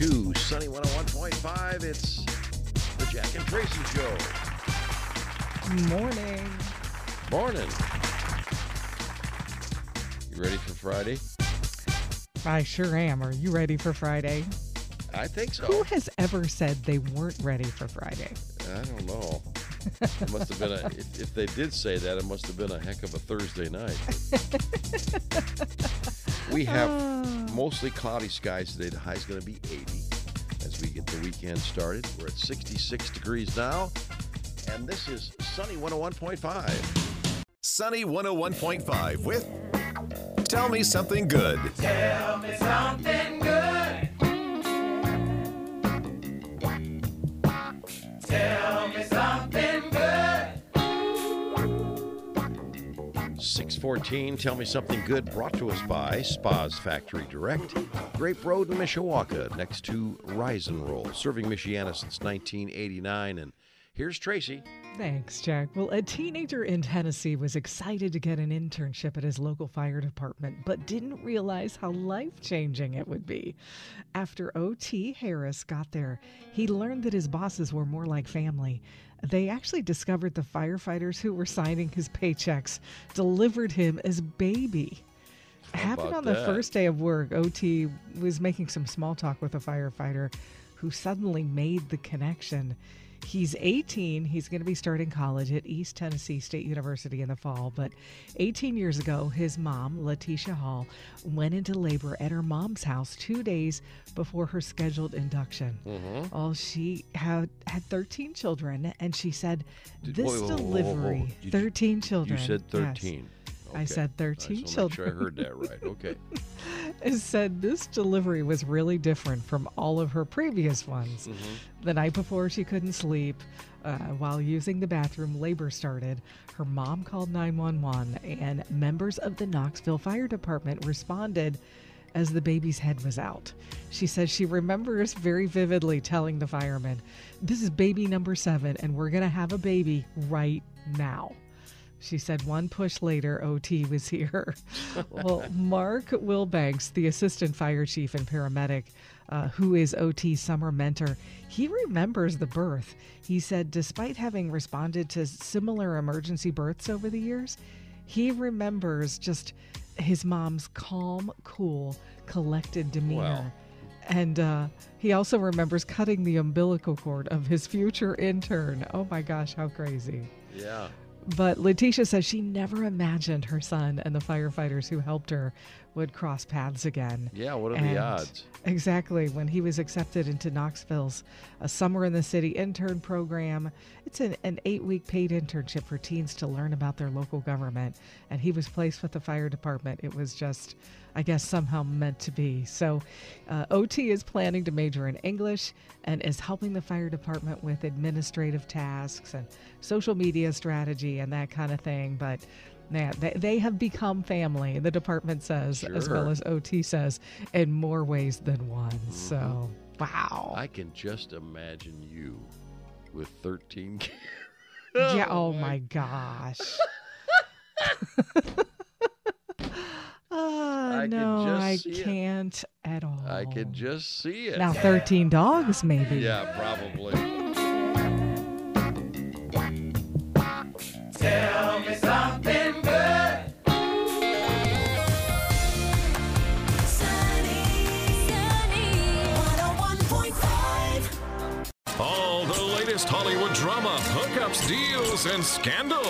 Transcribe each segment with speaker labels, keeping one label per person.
Speaker 1: 632, Sunny 101.5. It's the Jack and Traci Show.
Speaker 2: Morning.
Speaker 1: Morning. You ready for Friday?
Speaker 2: I sure am. Are you ready for Friday?
Speaker 1: I think so.
Speaker 2: Who has ever said they weren't ready for Friday?
Speaker 1: I don't know. It must have been a, if, if they did say that, it must have been a heck of a Thursday night. we have mostly cloudy skies today. The high is going to be 80 as we get the weekend started. We're at 66 degrees now, and this is Sunny 101.5.
Speaker 3: Sunny 101.5 with Tell Me Something Good.
Speaker 4: Tell me something good. Tell
Speaker 1: 614, Tell Me Something Good, brought to us by Spas Factory Direct, Grape Road in Mishawaka, next to Rise and Roll, serving Michiana since 1989. And here's Traci.
Speaker 2: Thanks, Jack. Well, a teenager in Tennessee was excited to get an internship at his local fire department, but didn't realize how life changing it would be. After O.T. Harris got there, he learned that his bosses were more like family. They actually discovered the firefighters who were signing his paychecks delivered him as baby. Happened
Speaker 1: about
Speaker 2: on the first day of work. OT was making some small talk with a firefighter who suddenly made the connection. He's 18. He's going to be starting college at East Tennessee State University in the fall. But 18 years ago, his mom, Letitia Hall, went into labor at her mom's house two days before her scheduled induction.
Speaker 1: Mm-hmm.
Speaker 2: Oh, she had had 13 children, and she said this
Speaker 1: whoa, whoa, whoa, whoa, whoa.
Speaker 2: delivery,
Speaker 1: you-
Speaker 2: 13
Speaker 1: You
Speaker 2: children.
Speaker 1: said
Speaker 2: yes.
Speaker 1: 13.
Speaker 2: I said 13
Speaker 1: just wanna make sure I heard that right. Okay.
Speaker 2: Said this delivery was really different from all of her previous ones.
Speaker 1: Mm-hmm.
Speaker 2: The night before, she couldn't sleep. Uh, while using the bathroom, labor started. Her mom called 911, and members of the Knoxville Fire Department responded as the baby's head was out. She says she remembers very vividly telling the firemen, This is baby number seven, and we're going to have a baby right now. She said one push later, OT was here. well, Mark Wilbanks, the assistant fire chief and paramedic, uh, who is OT's summer mentor, he remembers the birth. He said, despite having responded to similar emergency births over the years, he remembers just his mom's calm, cool, collected demeanor.
Speaker 1: Wow.
Speaker 2: And uh, he also remembers cutting the umbilical cord of his future intern. Oh my gosh, how crazy.
Speaker 1: Yeah.
Speaker 2: But Letitia says she never imagined her son and the firefighters who helped her would cross paths again.
Speaker 1: Yeah, what are
Speaker 2: And
Speaker 1: the odds?
Speaker 2: Exactly. When he was accepted into Knoxville's a Summer in the City intern program, it's an, an eight week paid internship for teens to learn about their local government. And he was placed with the fire department. It was just, I guess, somehow meant to be. So, uh, OT is planning to major in English and is helping the fire department with administrative tasks and social media strategy and that kind of thing. But Man, they, they have become family, the department says, as well as OT says, in more ways than one. So, wow.
Speaker 1: I can just imagine you with 13 kids.
Speaker 2: yeah, oh my gosh. Ah,
Speaker 1: I can
Speaker 2: no, I can't at all.
Speaker 1: I can just see it.
Speaker 2: Now, 13 dogs, maybe.
Speaker 1: Yeah, probably.
Speaker 3: Latest Hollywood drama, hookups, deals, and scandal.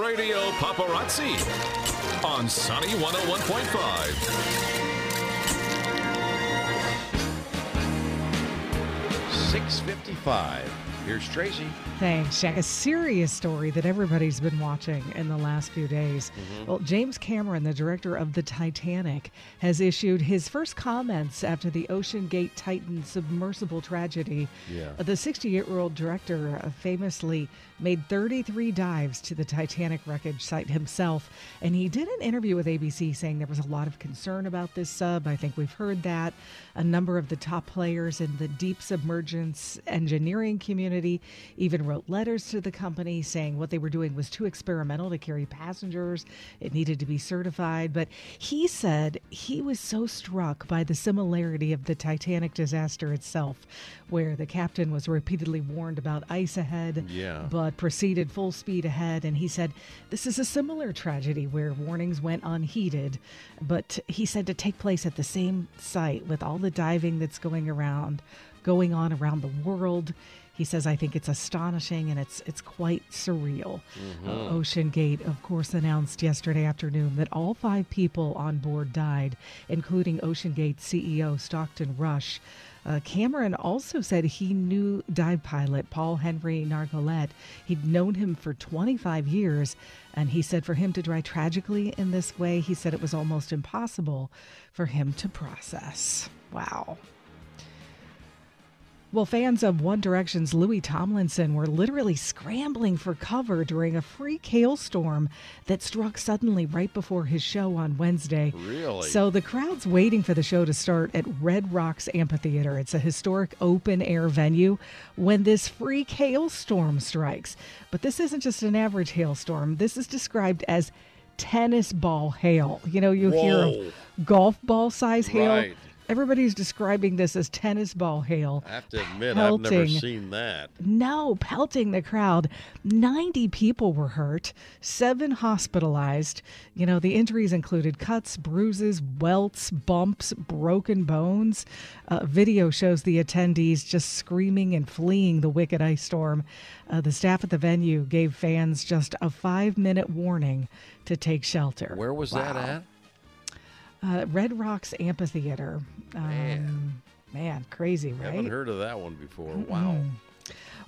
Speaker 3: Radio Paparazzi on Sunny 101.5.
Speaker 1: 655. Here's Traci.
Speaker 2: Thanks, Jack. A serious story that everybody's been watching in the last few days. Mm-hmm. Well, James Cameron, the director of The Titanic, has issued his first comments after the OceanGate Titan submersible tragedy.
Speaker 1: Yeah.
Speaker 2: The 68 year old director famously made 33 dives to the Titanic wreckage site himself. And he did an interview with ABC saying there was a lot of concern about this sub. I think we've heard that. A number of the top players in the deep submergence engineering community even wrote letters to the company saying what they were doing was too experimental to carry passengers. It needed to be certified. But he said he was so struck by the similarity of the Titanic disaster itself, where the captain was repeatedly warned about ice ahead,
Speaker 1: Yeah.
Speaker 2: but proceeded full speed ahead. And he said this is a similar tragedy where warnings went unheeded. But he said to take place at the same site with all the diving that's going around, going on around the world. He says, "I think it's astonishing and it's it's quite surreal." Uh, OceanGate, of course, announced yesterday afternoon that all five people on board died, including OceanGate CEO Stockton Rush. Uh, Cameron also said he knew dive pilot Paul-Henri Nargeolet. He'd known him for 25 years, and he said for him to die tragically in this way, he said it was almost impossible for him to process. Wow. Well, fans of One Direction's Louis Tomlinson were literally scrambling for cover during a freak hailstorm that struck suddenly right before his show on Wednesday.
Speaker 1: Really?
Speaker 2: So the crowd's waiting for the show to start at Red Rocks Amphitheater. It's a historic open air venue when this freak hailstorm strikes. But this isn't just an average hailstorm, this is described as tennis ball hail. You know, you hear of golf ball size hail.
Speaker 1: Right.
Speaker 2: Everybody's describing this as tennis ball hail.
Speaker 1: I have to admit, I've never seen that.
Speaker 2: No, pelting the crowd. 90 people were hurt, seven hospitalized. You know, the injuries included cuts, bruises, welts, bumps, broken bones. Uh, video shows the attendees just screaming and fleeing the wicked ice storm. Uh, the staff at the venue gave fans just a five minute warning to take shelter.
Speaker 1: Where was that at?
Speaker 2: Uh, Red Rocks Amphitheater. Um,
Speaker 1: Man.
Speaker 2: man, crazy, right?
Speaker 1: I haven't heard of that one before. Wow.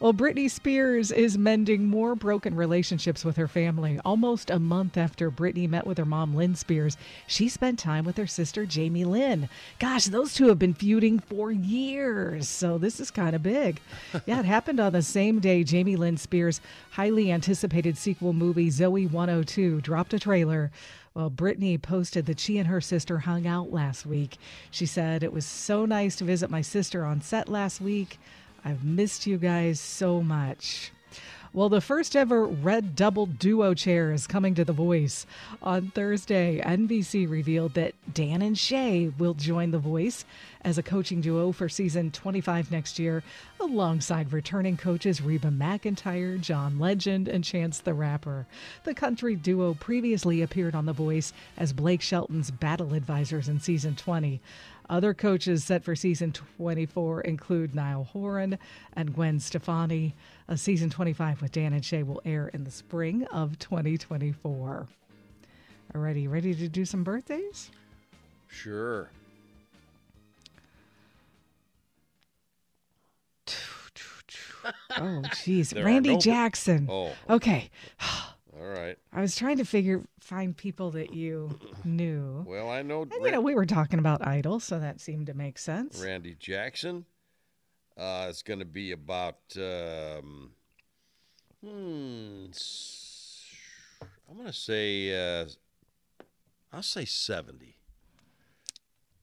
Speaker 2: Well, Britney Spears is mending more broken relationships with her family. Almost a month after Britney met with her mom, Lynne Spears, she spent time with her sister, Jamie Lynn. Gosh, those two have been feuding for years, so this is kind of big. Yeah, it happened on the same day Jamie Lynn Spears' highly anticipated sequel movie, Zoey 102, dropped a trailer. Well, Britney posted that she and her sister hung out last week. She said, It was so nice to visit my sister on set last week. I've missed you guys so much. Well, the first ever red double duo chair is coming to The Voice. On Thursday, NBC revealed that Dan and Shay will join The Voice as a coaching duo for season 25 next year, alongside returning coaches Reba McEntire, John Legend, and Chance the Rapper. The country duo previously appeared on The Voice as Blake Shelton's battle advisors in season 20. Other coaches set for season 24 include Niall Horan and Gwen Stefani. A season 25 with Dan and Shay will air in the spring of 2024. Alrighty, ready to do some birthdays?
Speaker 1: Sure.
Speaker 2: Oh, jeez. Randy
Speaker 1: no
Speaker 2: Jackson.
Speaker 1: Oh,
Speaker 2: Okay.
Speaker 1: All right.
Speaker 2: I was trying to figure, find people that you knew.
Speaker 1: Well, I know
Speaker 2: And, you know, we were talking about Idol, so that seemed to make sense.
Speaker 1: Randy Jackson. Uh, it's going to be about. Um, hmm. I'm going to say. Uh, I'll say 70.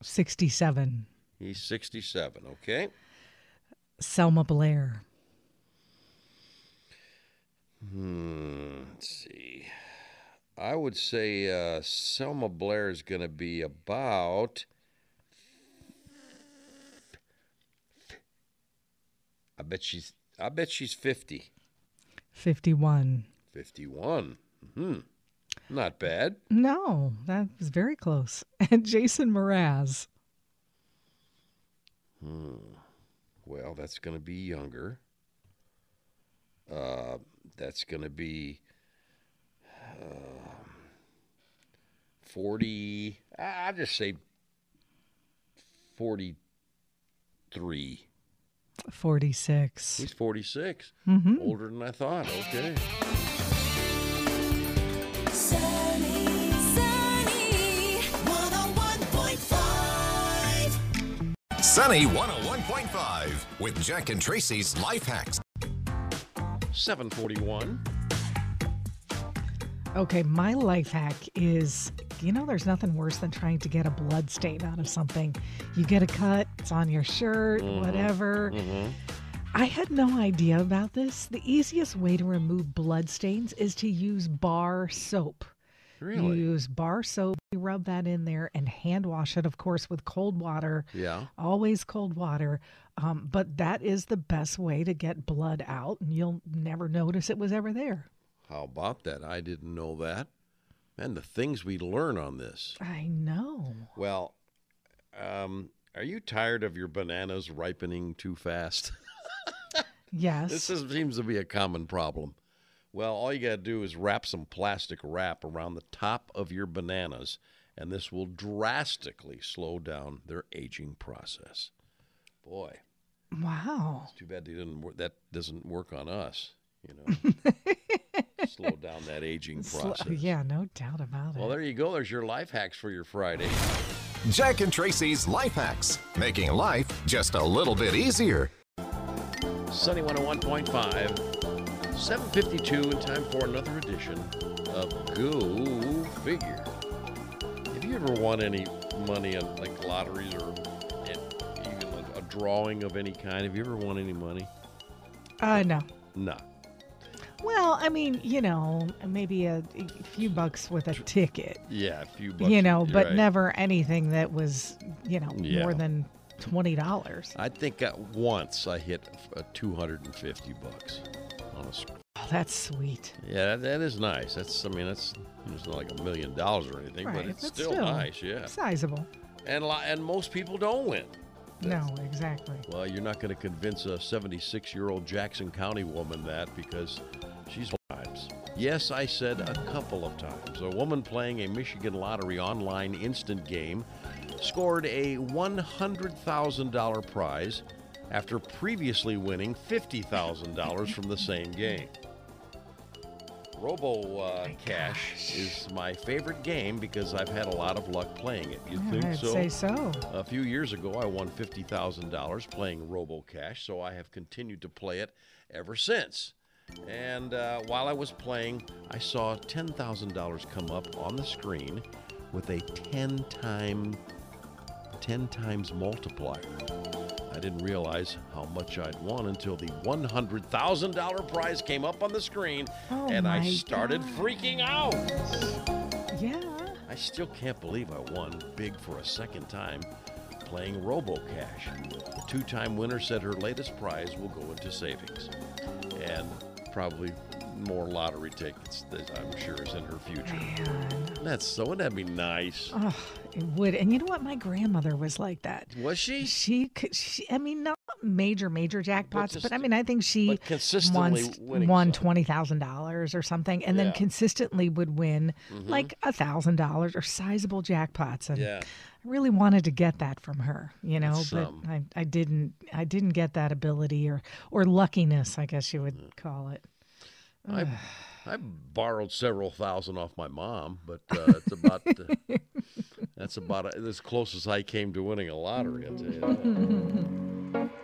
Speaker 2: 67.
Speaker 1: He's 67. Okay.
Speaker 2: Selma Blair.
Speaker 1: Hmm. Let's see. I would say uh, Selma Blair is going to be about. I bet she's. I bet she's 50.
Speaker 2: 51.
Speaker 1: 51. Hmm. Not bad.
Speaker 2: No, that was very close. And Jason Mraz. Hmm.
Speaker 1: Well, that's going to be younger. Uh, that's going to be um 40. I- I'll just say 43.
Speaker 2: 46.
Speaker 1: He's 46.
Speaker 2: Mm-hmm.
Speaker 1: Older than I thought. Okay.
Speaker 5: Sunny, sunny,
Speaker 6: 101.5.
Speaker 3: Sunny 101.5 with Jack and Traci's Life Hacks.
Speaker 1: 741.
Speaker 2: Okay, my life hack is you know, there's nothing worse than trying to get a blood stain out of something. You get a cut, it's on your shirt, mm-hmm, whatever. Mm-hmm. I had no idea about this. The easiest way to remove blood stains is to use bar soap. You
Speaker 1: Really?
Speaker 2: use bar soap, you rub that in there and hand wash it, of course, with cold water.
Speaker 1: Yeah.
Speaker 2: Always cold water. Um, but that is the best way to get blood out, and you'll never notice it was ever there.
Speaker 1: How about that? I didn't know that. Man, the things we learn on this.
Speaker 2: I know.
Speaker 1: Well, um, are you tired of your bananas ripening too fast?
Speaker 2: Yes.
Speaker 1: This is, seems to be a common problem. Well, all you got to do is wrap some plastic wrap around the top of your bananas, and this will drastically slow down their aging process. Boy,
Speaker 2: wow.
Speaker 1: it's too bad they didn't. wor- That doesn't work on us. You know, slow down that aging
Speaker 2: Sl-
Speaker 1: process.
Speaker 2: yeah, no doubt about it.
Speaker 1: Well, there you go. There's your life hacks for your Friday.
Speaker 6: Jack and Traci's Life Hacks, making life just a little bit easier.
Speaker 1: Sunny 101.5, 752, and time for another edition of Go Figure. Have you ever won any money on like lotteries or even a, a drawing of any kind? Have you ever won any money?
Speaker 2: Uh, no.
Speaker 1: No.
Speaker 2: Well, I mean, you know, maybe a, a few bucks with a ticket,
Speaker 1: Yeah, a few bucks.
Speaker 2: you know, but
Speaker 1: right.
Speaker 2: never anything that was, you know,
Speaker 1: Yeah.
Speaker 2: more than twenty dollars.
Speaker 1: I think uh, once I hit uh, 250 bucks on a. sc-
Speaker 2: Oh, that's sweet.
Speaker 1: Yeah, that, that is nice. That's I mean that's it's not like a million dollars or anything,
Speaker 2: right,
Speaker 1: but it's
Speaker 2: but
Speaker 1: still, nice. Yeah,
Speaker 2: Sizable.
Speaker 1: and li- and most people don't win.
Speaker 2: No, exactly.
Speaker 1: Well, you're not going to convince a 76 year old Jackson County woman that because she's times. Yes, I said a couple of times. A woman playing a Michigan Lottery online instant game scored a $100,000 prize after previously winning $50,000 from the same game. Robo uh, Cash is my favorite game because I've had a lot of luck playing it. You think
Speaker 2: I'd
Speaker 1: so?
Speaker 2: say so.
Speaker 1: A few years ago, I won $50,000 playing Robo Cash, so I have continued to play it ever since. And uh, while I was playing, I saw $10,000 come up on the screen with a 10 time 10 times multiplier. I didn't realize how much I'd won until the $100,000 prize came up on the screen
Speaker 2: Oh
Speaker 1: and I started freaking out.
Speaker 2: Yeah.
Speaker 1: I still can't believe I won big for a second time playing RoboCash. The two time winner said her latest prize will go into savings. And probably more lottery tickets that I'm sure is in her future.
Speaker 2: Man.
Speaker 1: That's so, wouldn't that be nice?
Speaker 2: Oh, it would. And you know what? My grandmother was like that.
Speaker 1: Was she?
Speaker 2: She could. She, I mean, not major, major jackpots,
Speaker 1: just-
Speaker 2: but I mean, I think she
Speaker 1: but consistently
Speaker 2: once won twenty thousand dollars or something, and
Speaker 1: Yeah.
Speaker 2: then consistently would win
Speaker 1: Mhm.
Speaker 2: like a thousand dollars or sizable jackpots. And
Speaker 1: Yeah.
Speaker 2: I really wanted to get that from her, you know,
Speaker 1: That's
Speaker 2: but
Speaker 1: some.
Speaker 2: I, I didn't. I didn't get that ability or or luckiness, I guess you would call it.
Speaker 1: I, I borrowed several thousand off my mom, but uh, it's about uh, that's about as close as I came to winning a lottery.